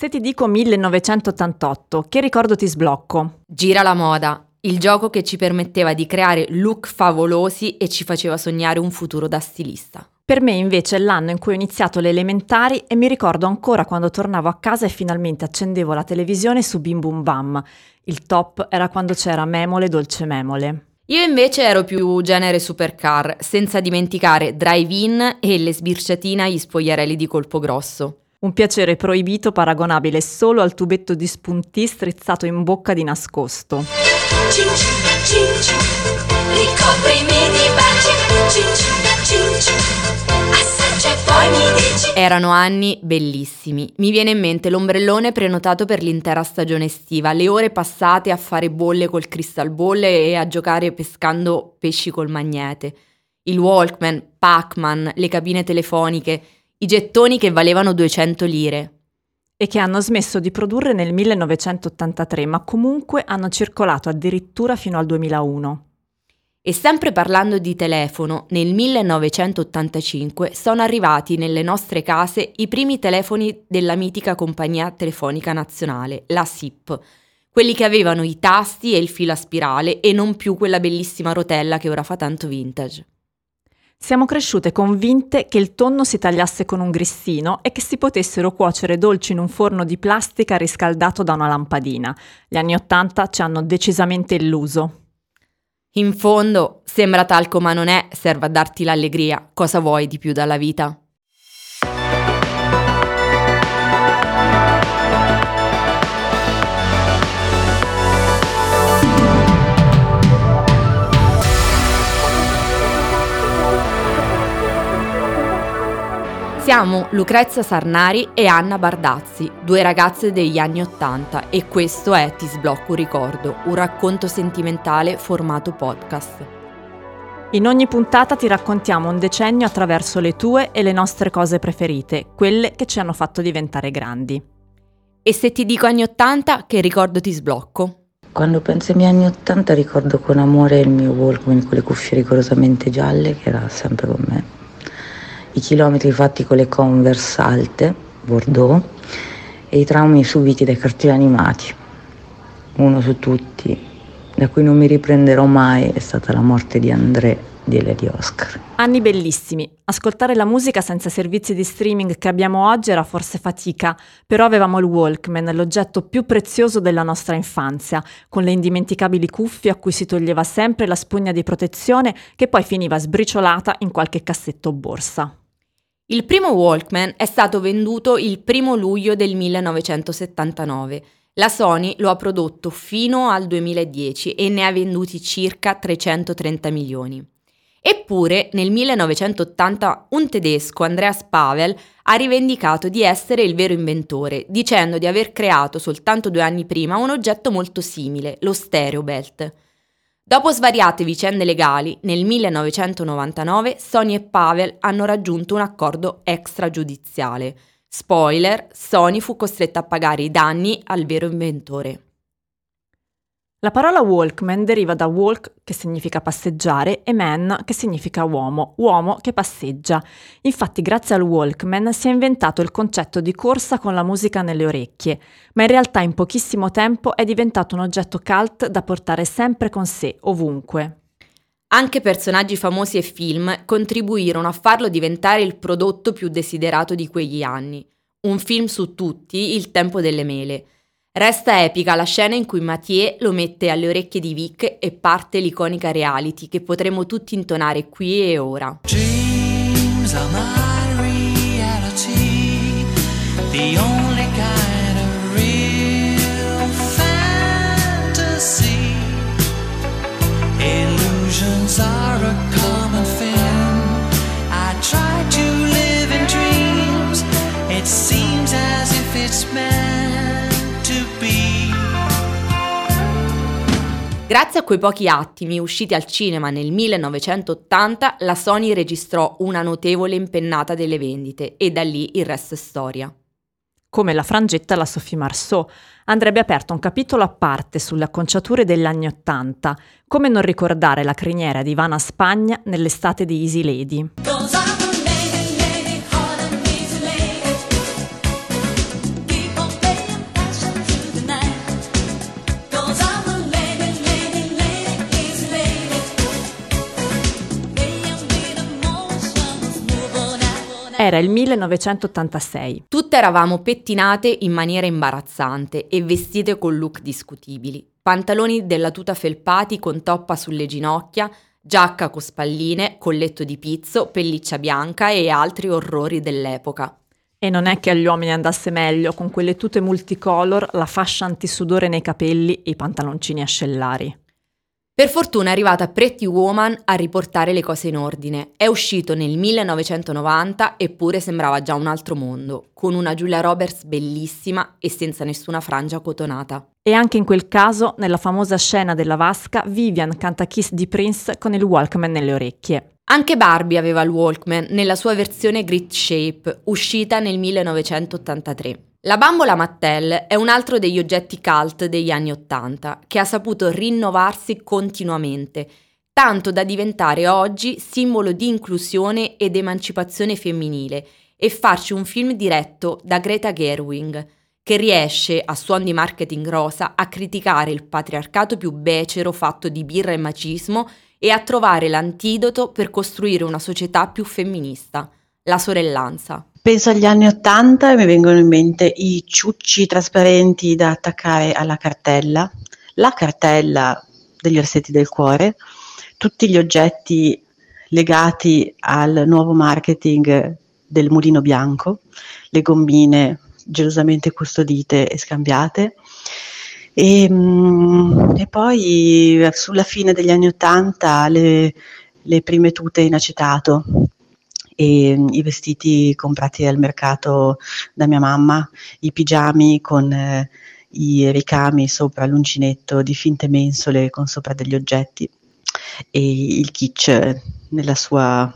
Se ti dico 1988, che ricordo ti sblocco? Gira la moda, il gioco che ci permetteva di creare look favolosi e ci faceva sognare un futuro da stilista. Per me invece è l'anno in cui ho iniziato le elementari e mi ricordo ancora quando tornavo a casa e finalmente accendevo la televisione su Bim Bum Bam. Il top era quando c'era Memole Dolce Memole. Io invece ero più genere supercar, senza dimenticare drive-in e le sbirciatine agli spogliarelli di colpo grosso. Un piacere proibito paragonabile solo al tubetto di spunti strizzato in bocca di nascosto. Ricoprimi di baci, assaggia e poi mi dici. Erano anni bellissimi. Mi viene in mente l'ombrellone prenotato per l'intera stagione estiva, le ore passate a fare bolle col crystal ball e a giocare pescando pesci col magnete. Il Walkman, Pac-Man, le cabine telefoniche, i gettoni che valevano 200 lire. E che hanno smesso di produrre nel 1983, ma comunque hanno circolato addirittura fino al 2001. E sempre parlando di telefono, nel 1985 sono arrivati nelle nostre case i primi telefoni della mitica compagnia telefonica nazionale, la SIP, quelli che avevano i tasti e il filo a spirale e non più quella bellissima rotella che ora fa tanto vintage. Siamo cresciute convinte che il tonno si tagliasse con un grissino e che si potessero cuocere dolci in un forno di plastica riscaldato da una lampadina. Gli anni Ottanta ci hanno decisamente illuso. In fondo, sembra talco ma non è, serve a darti l'allegria. Cosa vuoi di più dalla vita? Siamo Lucrezia Sarnari e Anna Bardazzi, due ragazze degli anni Ottanta e questo è Ti sblocco ricordo, un racconto sentimentale formato podcast. In ogni puntata ti raccontiamo un decennio attraverso le tue e le nostre cose preferite, quelle che ci hanno fatto diventare grandi. E se ti dico anni Ottanta, che ricordo ti sblocco? Quando penso ai miei anni Ottanta ricordo con amore il mio Walkman con le cuffie rigorosamente gialle che era sempre con me i chilometri fatti con le Converse alte, Bordeaux, e i traumi subiti dai cartoni animati. Uno su tutti, da cui non mi riprenderò mai, è stata la morte di André di Elia di Oscar. Anni bellissimi. Ascoltare la musica senza servizi di streaming che abbiamo oggi era forse fatica, però avevamo il Walkman, l'oggetto più prezioso della nostra infanzia, con le indimenticabili cuffie a cui si toglieva sempre la spugna di protezione che poi finiva sbriciolata in qualche cassetto o borsa. Il primo Walkman è stato venduto il 1 luglio del 1979. La Sony lo ha prodotto fino al 2010 e ne ha venduti circa 330 milioni. Eppure nel 1980 un tedesco, Andreas Pavel, ha rivendicato di essere il vero inventore, dicendo di aver creato soltanto due anni prima un oggetto molto simile, lo Stereo Belt. Dopo svariate vicende legali, nel 1999 Sony e Pavel hanno raggiunto un accordo extragiudiziale. Spoiler, Sony fu costretta a pagare i danni al vero inventore. La parola Walkman deriva da walk, che significa passeggiare, e man, che significa uomo, uomo che passeggia. Infatti, grazie al Walkman si è inventato il concetto di corsa con la musica nelle orecchie, ma in realtà in pochissimo tempo è diventato un oggetto cult da portare sempre con sé, ovunque. Anche personaggi famosi e film contribuirono a farlo diventare il prodotto più desiderato di quegli anni. Un film su tutti, Il tempo delle mele Resta epica la scena in cui Mathieu lo mette alle orecchie di Vic e parte l'iconica reality che potremo tutti intonare qui e ora. Dreams are my reality, the only Grazie a quei pochi attimi usciti al cinema nel 1980, la Sony registrò una notevole impennata delle vendite e da lì il resto è storia. Come la frangetta alla Sophie Marceau, andrebbe aperto un capitolo a parte sulle acconciature degli anni Ottanta, come non ricordare la criniera di Ivana Spagna nell'estate di Easy Lady. Era il 1986. Tutte eravamo pettinate in maniera imbarazzante e vestite con look discutibili. Pantaloni della tuta felpati con toppa sulle ginocchia, giacca con spalline, colletto di pizzo, pelliccia bianca e altri orrori dell'epoca. E non è che agli uomini andasse meglio con quelle tute multicolor, la fascia antisudore nei capelli e i pantaloncini ascellari. Per fortuna è arrivata Pretty Woman a riportare le cose in ordine. È uscito nel 1990 eppure sembrava già un altro mondo, con una Julia Roberts bellissima e senza nessuna frangia cotonata. E anche in quel caso, nella famosa scena della vasca, Vivian canta Kiss di Prince con il Walkman nelle orecchie. Anche Barbie aveva il Walkman nella sua versione Grit Shape, uscita nel 1983. La bambola Mattel è un altro degli oggetti cult degli anni Ottanta, che ha saputo rinnovarsi continuamente, tanto da diventare oggi simbolo di inclusione ed emancipazione femminile e farci un film diretto da Greta Gerwig, che riesce, a suon di marketing rosa, a criticare il patriarcato più becero fatto di birra e macismo e a trovare l'antidoto per costruire una società più femminista, la sorellanza. Penso agli anni '80 e mi vengono in mente i ciucci trasparenti da attaccare alla cartella, la cartella degli orsetti del cuore, tutti gli oggetti legati al nuovo marketing del mulino bianco, le gommine gelosamente custodite e scambiate. E, mm, e poi sulla fine degli anni '80 le, le prime tute in acetato e mm, i vestiti comprati al mercato da mia mamma, i pigiami con eh, i ricami sopra l'uncinetto di finte mensole con sopra degli oggetti e il kitsch nella sua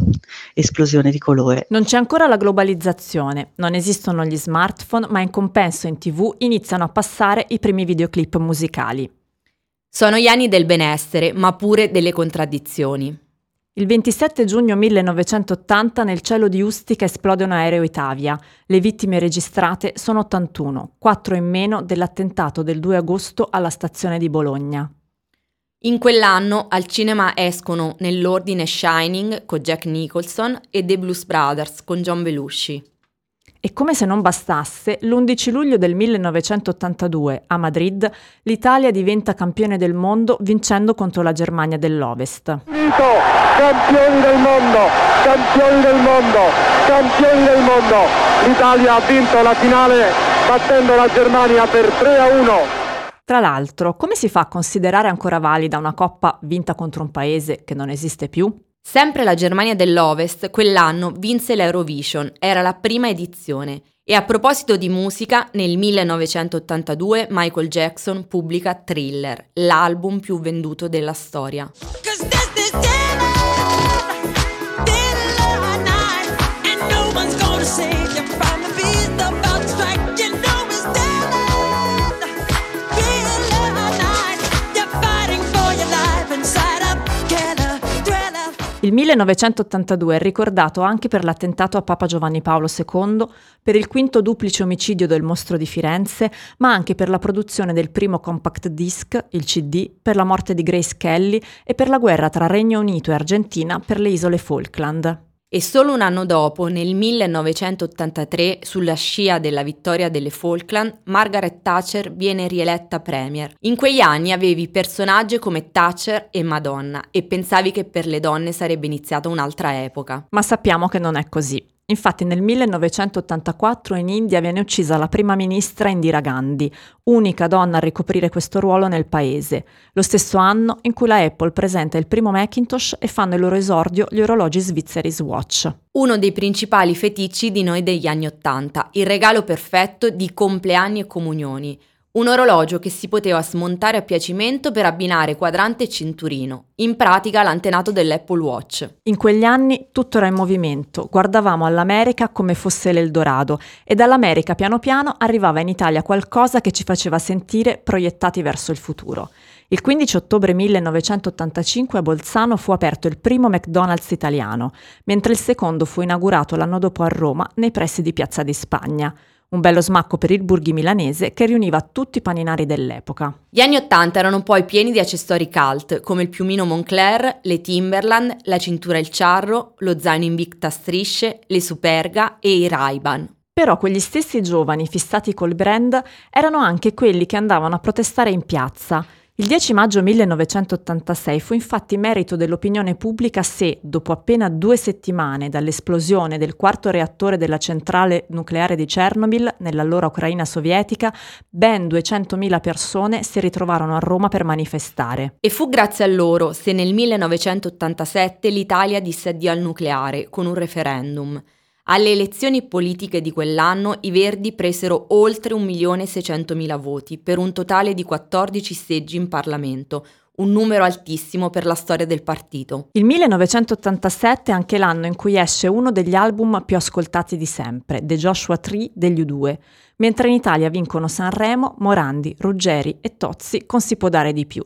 esplosione di colore. Non c'è ancora la globalizzazione, non esistono gli smartphone, ma in compenso in tv iniziano a passare i primi videoclip musicali. Sono gli anni del benessere, ma pure delle contraddizioni. Il 27 giugno 1980 nel cielo di Ustica esplode un aereo Itavia. Le vittime registrate sono 81, 4 in meno dell'attentato del 2 agosto alla stazione di Bologna. In quell'anno al cinema escono nell'ordine Shining con Jack Nicholson e The Blues Brothers con John Belushi. E come se non bastasse, l'11 luglio del 1982 a Madrid l'Italia diventa campione del mondo vincendo contro la Germania dell'Ovest. Campioni del mondo, campioni del mondo, campioni del mondo. L'Italia ha vinto la finale battendo la Germania per 3 a 1. Tra l'altro, come si fa a considerare ancora valida una coppa vinta contro un paese che non esiste più? Sempre la Germania dell'Ovest quell'anno vinse l'Eurovision, era la prima edizione. E a proposito di musica, nel 1982 Michael Jackson pubblica Thriller, l'album più venduto della storia. Il 1982 è ricordato anche per l'attentato a Papa Giovanni Paolo II, per il quinto duplice omicidio del mostro di Firenze, ma anche per la produzione del primo compact disc, il CD, per la morte di Grace Kelly e per la guerra tra Regno Unito e Argentina per le isole Falkland e solo un anno dopo, nel 1983, sulla scia della vittoria delle Falkland, Margaret Thatcher viene rieletta premier. In quegli anni avevi personaggi come Thatcher e Madonna e pensavi che per le donne sarebbe iniziata un'altra epoca. Ma sappiamo che non è così. Infatti nel 1984 in India viene uccisa la prima ministra Indira Gandhi, unica donna a ricoprire questo ruolo nel paese, lo stesso anno in cui la Apple presenta il primo Macintosh e fanno il loro esordio gli orologi svizzeri Swatch. Uno dei principali feticci di noi degli anni Ottanta, il regalo perfetto di compleanni e comunioni, un orologio che si poteva smontare a piacimento per abbinare quadrante e cinturino, in pratica l'antenato dell'Apple Watch. In quegli anni tutto era in movimento, guardavamo all'America come fosse l'Eldorado e dall'America piano piano arrivava in Italia qualcosa che ci faceva sentire proiettati verso il futuro. Il 15 ottobre 1985 a Bolzano fu aperto il primo McDonald's italiano, mentre il secondo fu inaugurato l'anno dopo a Roma nei pressi di Piazza di Spagna Un bello smacco per il Burghi milanese che riuniva tutti i paninari dell'epoca. Gli anni Ottanta erano poi pieni di accessori cult, come il piumino Moncler, le Timberland, la cintura Il Ciarro, lo zaino Invicta Strisce, le Superga e i Ray-Ban. Però quegli stessi giovani fissati col brand erano anche quelli che andavano a protestare in piazza. Il 10 maggio 1986 fu infatti merito dell'opinione pubblica se, dopo appena due settimane dall'esplosione del quarto reattore della centrale nucleare di Chernobyl, nell'allora Ucraina sovietica, ben 200.000 persone si ritrovarono a Roma per manifestare. E fu grazie a loro se nel 1987 l'Italia disse addio al nucleare con un referendum. Alle elezioni politiche di quell'anno i Verdi presero oltre 1.600.000 voti, per un totale di 14 seggi in Parlamento, un numero altissimo per la storia del partito. Il 1987 è anche l'anno in cui esce uno degli album più ascoltati di sempre, The Joshua Tree degli U2, mentre in Italia vincono Sanremo, Morandi, Ruggeri e Tozzi con Si può dare di più.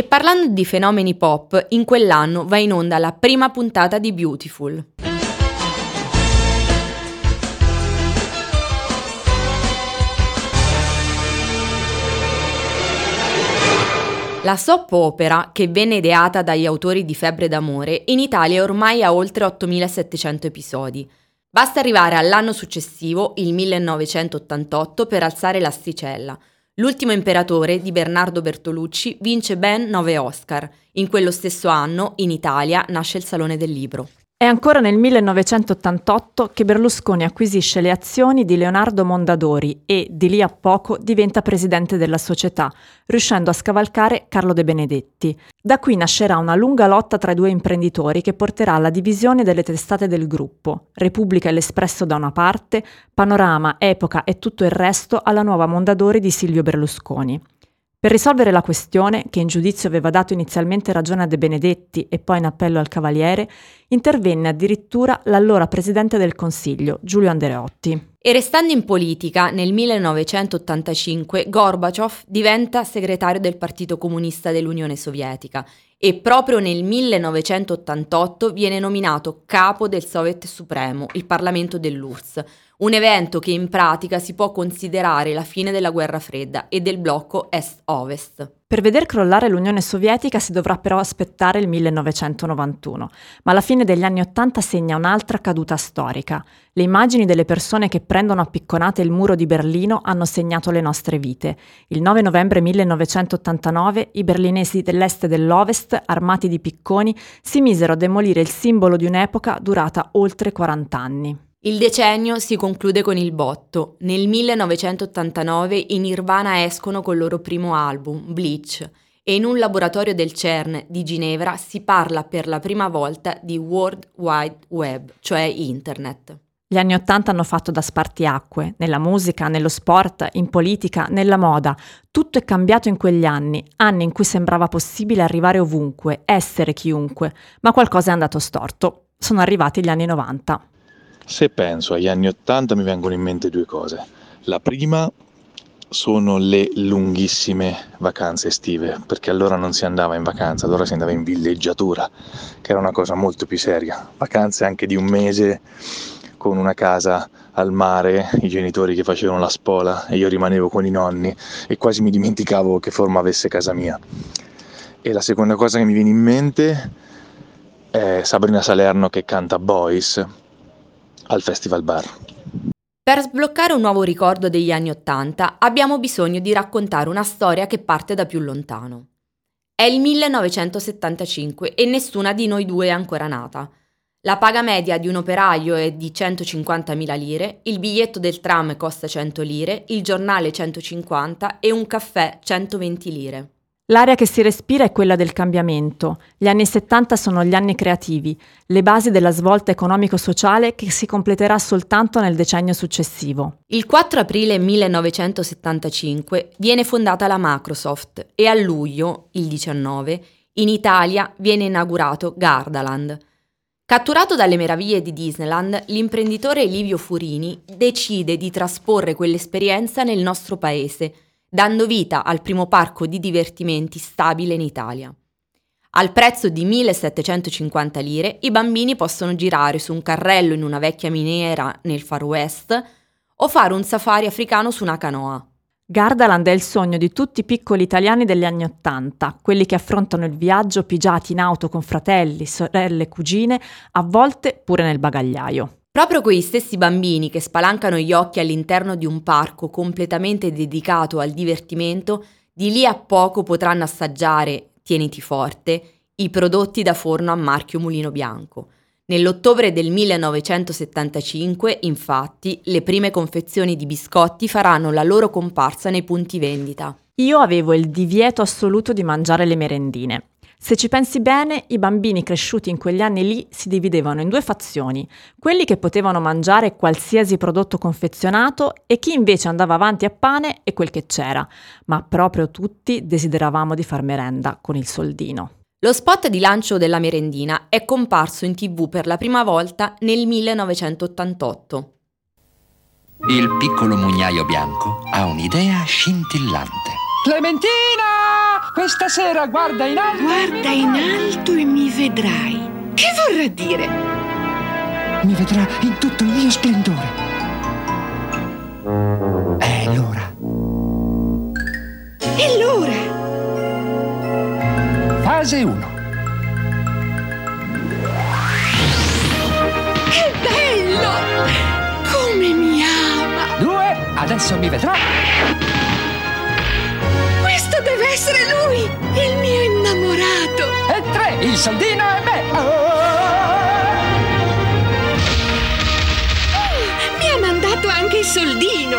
E parlando di fenomeni pop, in quell'anno va in onda la prima puntata di Beautiful. La soap opera, che venne ideata dagli autori di Febbre d'amore, in Italia ormai ha oltre 8700 episodi. Basta arrivare all'anno successivo, il 1988, per alzare l'asticella – L'ultimo imperatore di Bernardo Bertolucci vince ben nove Oscar. In quello stesso anno, in Italia, nasce il Salone del Libro. È ancora nel 1988 che Berlusconi acquisisce le azioni di Leonardo Mondadori e, di lì a poco, diventa presidente della società, riuscendo a scavalcare Carlo De Benedetti. Da qui nascerà una lunga lotta tra i due imprenditori che porterà alla divisione delle testate del gruppo, Repubblica e l'Espresso da una parte, Panorama, Epoca e tutto il resto alla nuova Mondadori di Silvio Berlusconi. Per risolvere la questione, che in giudizio aveva dato inizialmente ragione a De Benedetti e poi in appello al Cavaliere, intervenne addirittura l'allora presidente del Consiglio, Giulio Andreotti. E restando in politica, nel 1985 Gorbaciov diventa segretario del Partito Comunista dell'Unione Sovietica e proprio nel 1988 viene nominato capo del Soviet Supremo, il Parlamento dell'URSS, un evento che in pratica si può considerare la fine della guerra fredda e del blocco est-ovest. Per veder crollare l'Unione Sovietica si dovrà però aspettare il 1991, ma la fine degli anni Ottanta segna un'altra caduta storica. Le immagini delle persone che prendono a picconate il muro di Berlino hanno segnato le nostre vite. Il 9 novembre 1989 i berlinesi dell'est e dell'ovest, armati di picconi, si misero a demolire il simbolo di un'epoca durata oltre 40 anni. Il decennio si conclude con il botto. Nel 1989 i Nirvana escono col loro primo album, Bleach, e in un laboratorio del CERN di Ginevra si parla per la prima volta di World Wide Web, cioè Internet. Gli anni Ottanta hanno fatto da spartiacque, nella musica, nello sport, in politica, nella moda. Tutto è cambiato in quegli anni, anni in cui sembrava possibile arrivare ovunque, essere chiunque, ma qualcosa è andato storto. Sono arrivati gli anni 90. Se penso agli anni Ottanta mi vengono in mente due cose. La prima sono le lunghissime vacanze estive, perché allora non si andava in vacanza, allora si andava in villeggiatura, che era una cosa molto più seria. Vacanze anche di un mese con una casa al mare, i genitori che facevano la spola e io rimanevo con i nonni e quasi mi dimenticavo che forma avesse casa mia. E la seconda cosa che mi viene in mente è Sabrina Salerno che canta Boys al Festival Bar. Per sbloccare un nuovo ricordo degli anni Ottanta abbiamo bisogno di raccontare una storia che parte da più lontano. È il 1975 e nessuna di noi due è ancora nata. La paga media di un operaio è di 150.000 lire, il biglietto del tram costa 100 lire, il giornale 150 e un caffè 120 lire. L'aria che si respira è quella del cambiamento. Gli anni 70 sono gli anni creativi, le basi della svolta economico-sociale che si completerà soltanto nel decennio successivo. Il 4 aprile 1975 viene fondata la Microsoft e a luglio, il 19, in Italia viene inaugurato Gardaland. Catturato dalle meraviglie di Disneyland, l'imprenditore Livio Furini decide di trasporre quell'esperienza nel nostro paese – dando vita al primo parco di divertimenti stabile in Italia. Al prezzo di 1750 lire i bambini possono girare su un carrello in una vecchia miniera nel Far West o fare un safari africano su una canoa. Gardaland è il sogno di tutti i piccoli italiani degli anni Ottanta, quelli che affrontano il viaggio pigiati in auto con fratelli, sorelle, cugine, a volte pure nel bagagliaio. Proprio quei stessi bambini che spalancano gli occhi all'interno di un parco completamente dedicato al divertimento, di lì a poco potranno assaggiare, tieniti forte, i prodotti da forno a marchio Mulino Bianco. Nell'ottobre del 1975, infatti, le prime confezioni di biscotti faranno la loro comparsa nei punti vendita. Io avevo il divieto assoluto di mangiare le merendine. Se ci pensi bene, i bambini cresciuti in quegli anni lì si dividevano in due fazioni, quelli che potevano mangiare qualsiasi prodotto confezionato e chi invece andava avanti a pane e quel che c'era, ma proprio tutti desideravamo di far merenda con il soldino. Lo spot di lancio della merendina è comparso in tv per la prima volta nel 1988. Il piccolo mugnaio bianco ha un'idea scintillante. Clementina! Questa sera guarda in alto. Guarda in alto e mi vedrai. Che vorrà dire? Mi vedrà in tutto il mio splendore. È l'ora. È l'ora. Fase 1. Che bello! Come mi ama! 2. Adesso mi vedrà deve essere lui, il mio innamorato. E tre, il soldino è me. Oh! mi ha mandato anche il soldino.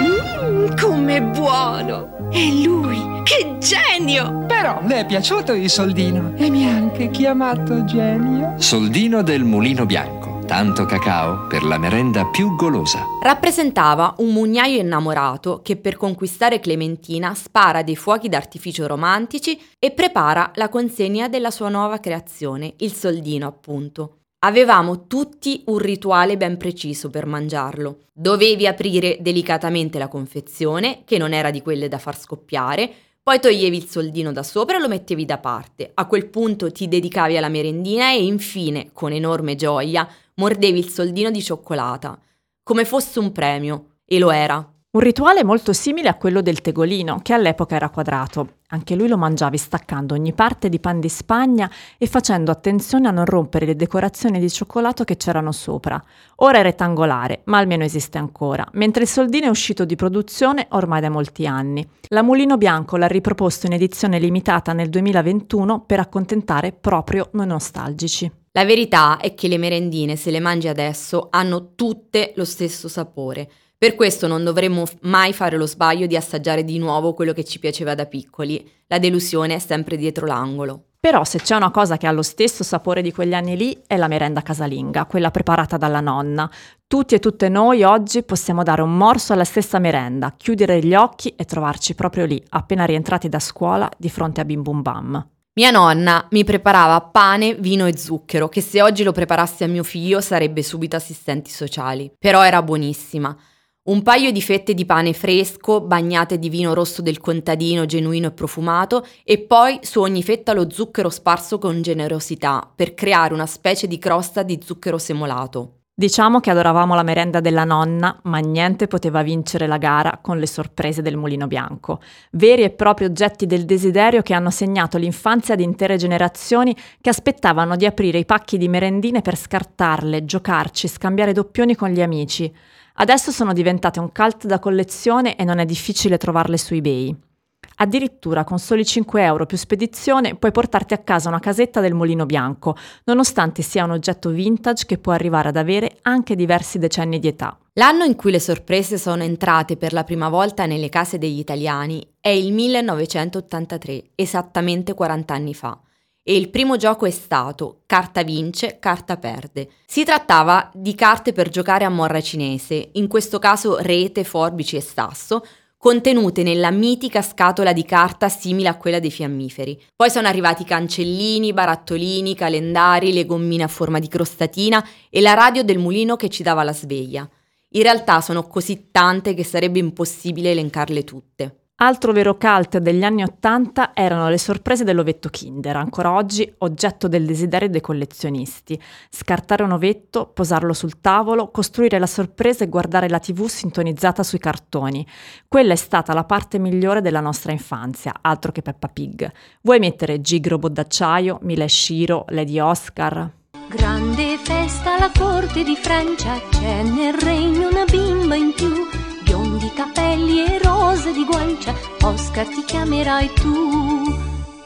Mm, com'è buono. È lui, che genio. Però le è piaciuto il soldino e mi ha anche chiamato genio. Soldino del mulino bianco tanto cacao per la merenda più golosa. Rappresentava un mugnaio innamorato che per conquistare Clementina spara dei fuochi d'artificio romantici e prepara la consegna della sua nuova creazione, il soldino appunto. Avevamo tutti un rituale ben preciso per mangiarlo. Dovevi aprire delicatamente la confezione, che non era di quelle da far scoppiare, poi toglievi il soldino da sopra e lo mettevi da parte. A quel punto ti dedicavi alla merendina e infine, con enorme gioia, mordevi il soldino di cioccolata, come fosse un premio, e lo era. Un rituale molto simile a quello del tegolino, che all'epoca era quadrato. Anche lui lo mangiavi staccando ogni parte di pan di Spagna e facendo attenzione a non rompere le decorazioni di cioccolato che c'erano sopra. Ora è rettangolare, ma almeno esiste ancora, mentre il soldino è uscito di produzione ormai da molti anni. La Mulino Bianco l'ha riproposto in edizione limitata nel 2021 per accontentare proprio noi nostalgici. La verità è che le merendine, se le mangi adesso, hanno tutte lo stesso sapore per questo non dovremmo mai fare lo sbaglio di assaggiare di nuovo quello che ci piaceva da piccoli. La delusione è sempre dietro l'angolo. Però se c'è una cosa che ha lo stesso sapore di quegli anni lì è la merenda casalinga, quella preparata dalla nonna. Tutti e tutte noi oggi possiamo dare un morso alla stessa merenda, chiudere gli occhi e trovarci proprio lì, appena rientrati da scuola, di fronte a Bim Bum Bam. Mia nonna mi preparava pane, vino e zucchero, che se oggi lo preparassi a mio figlio sarebbe subito assistenti sociali. Però era buonissima. Un paio di fette di pane fresco, bagnate di vino rosso del contadino genuino e profumato, e poi su ogni fetta lo zucchero sparso con generosità, per creare una specie di crosta di zucchero semolato. Diciamo che adoravamo la merenda della nonna, ma niente poteva vincere la gara con le sorprese del mulino bianco. Veri e propri oggetti del desiderio che hanno segnato l'infanzia di intere generazioni che aspettavano di aprire i pacchi di merendine per scartarle, giocarci, scambiare doppioni con gli amici. Adesso sono diventate un cult da collezione e non è difficile trovarle su eBay. Addirittura con soli 5 euro più spedizione puoi portarti a casa una casetta del mulino bianco, nonostante sia un oggetto vintage che può arrivare ad avere anche diversi decenni di età. L'anno in cui le sorprese sono entrate per la prima volta nelle case degli italiani è il 1983, esattamente 40 anni fa e il primo gioco è stato Carta vince, carta perde. Si trattava di carte per giocare a morra cinese, in questo caso rete, forbici e sasso, contenute nella mitica scatola di carta simile a quella dei fiammiferi. Poi sono arrivati cancellini, barattolini, calendari, le gommine a forma di crostatina e la radio del mulino che ci dava la sveglia. In realtà sono così tante che sarebbe impossibile elencarle tutte. Altro vero cult degli anni Ottanta erano le sorprese dell'ovetto Kinder, ancora oggi oggetto del desiderio dei collezionisti. Scartare un ovetto, posarlo sul tavolo, costruire la sorpresa e guardare la tv sintonizzata sui cartoni. Quella è stata la parte migliore della nostra infanzia, altro che Peppa Pig. Vuoi mettere Gig Robot d'acciaio, Mila Shiro, Lady Oscar? Grande festa alla corte di Francia, c'è nel regno una bimba in più biondi capelli e rose di guancia, Oscar ti chiamerai tu.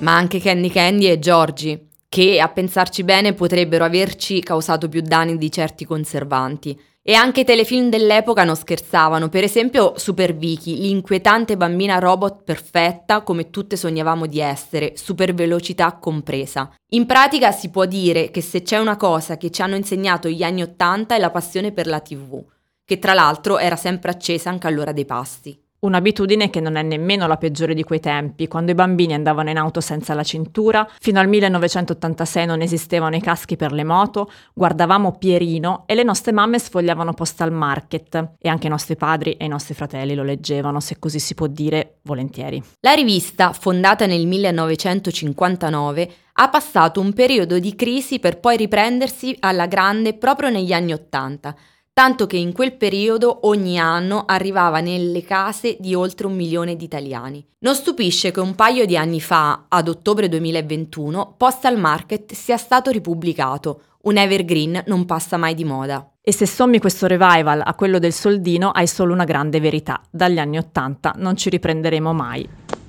Ma anche Candy Candy e Giorgi, che a pensarci bene potrebbero averci causato più danni di certi conservanti. E anche i telefilm dell'epoca non scherzavano, per esempio Super Vicky, l'inquietante bambina robot perfetta come tutte sognavamo di essere, super velocità compresa. In pratica si può dire che se c'è una cosa che ci hanno insegnato gli anni Ottanta è la passione per la TV che tra l'altro era sempre accesa anche all'ora dei pasti. Un'abitudine che non è nemmeno la peggiore di quei tempi, quando i bambini andavano in auto senza la cintura, fino al 1986 non esistevano i caschi per le moto, guardavamo Pierino e le nostre mamme sfogliavano Postal Market e anche i nostri padri e i nostri fratelli lo leggevano, se così si può dire, volentieri. La rivista, fondata nel 1959, ha passato un periodo di crisi per poi riprendersi alla grande proprio negli anni Ottanta tanto che in quel periodo ogni anno arrivava nelle case di oltre un milione di italiani. Non stupisce che un paio di anni fa, ad ottobre 2021, Postal Market sia stato ripubblicato. Un evergreen non passa mai di moda. E se sommi questo revival a quello del soldino, hai solo una grande verità. Dagli anni Ottanta non ci riprenderemo mai.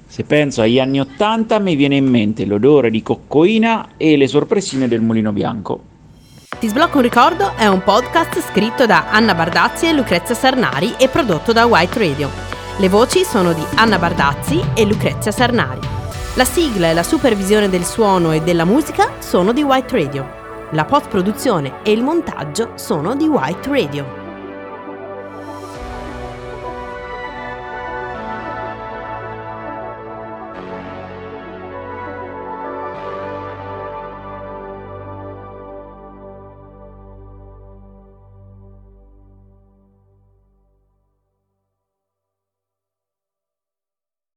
Se penso agli anni Ottanta mi viene in mente l'odore di coccoina e le sorpresine del mulino bianco. Ti sblocco un ricordo è un podcast scritto da Anna Bardazzi e Lucrezia Sarnari e prodotto da White Radio. Le voci sono di Anna Bardazzi e Lucrezia Sarnari. La sigla e la supervisione del suono e della musica sono di White Radio. La post-produzione e il montaggio sono di White Radio.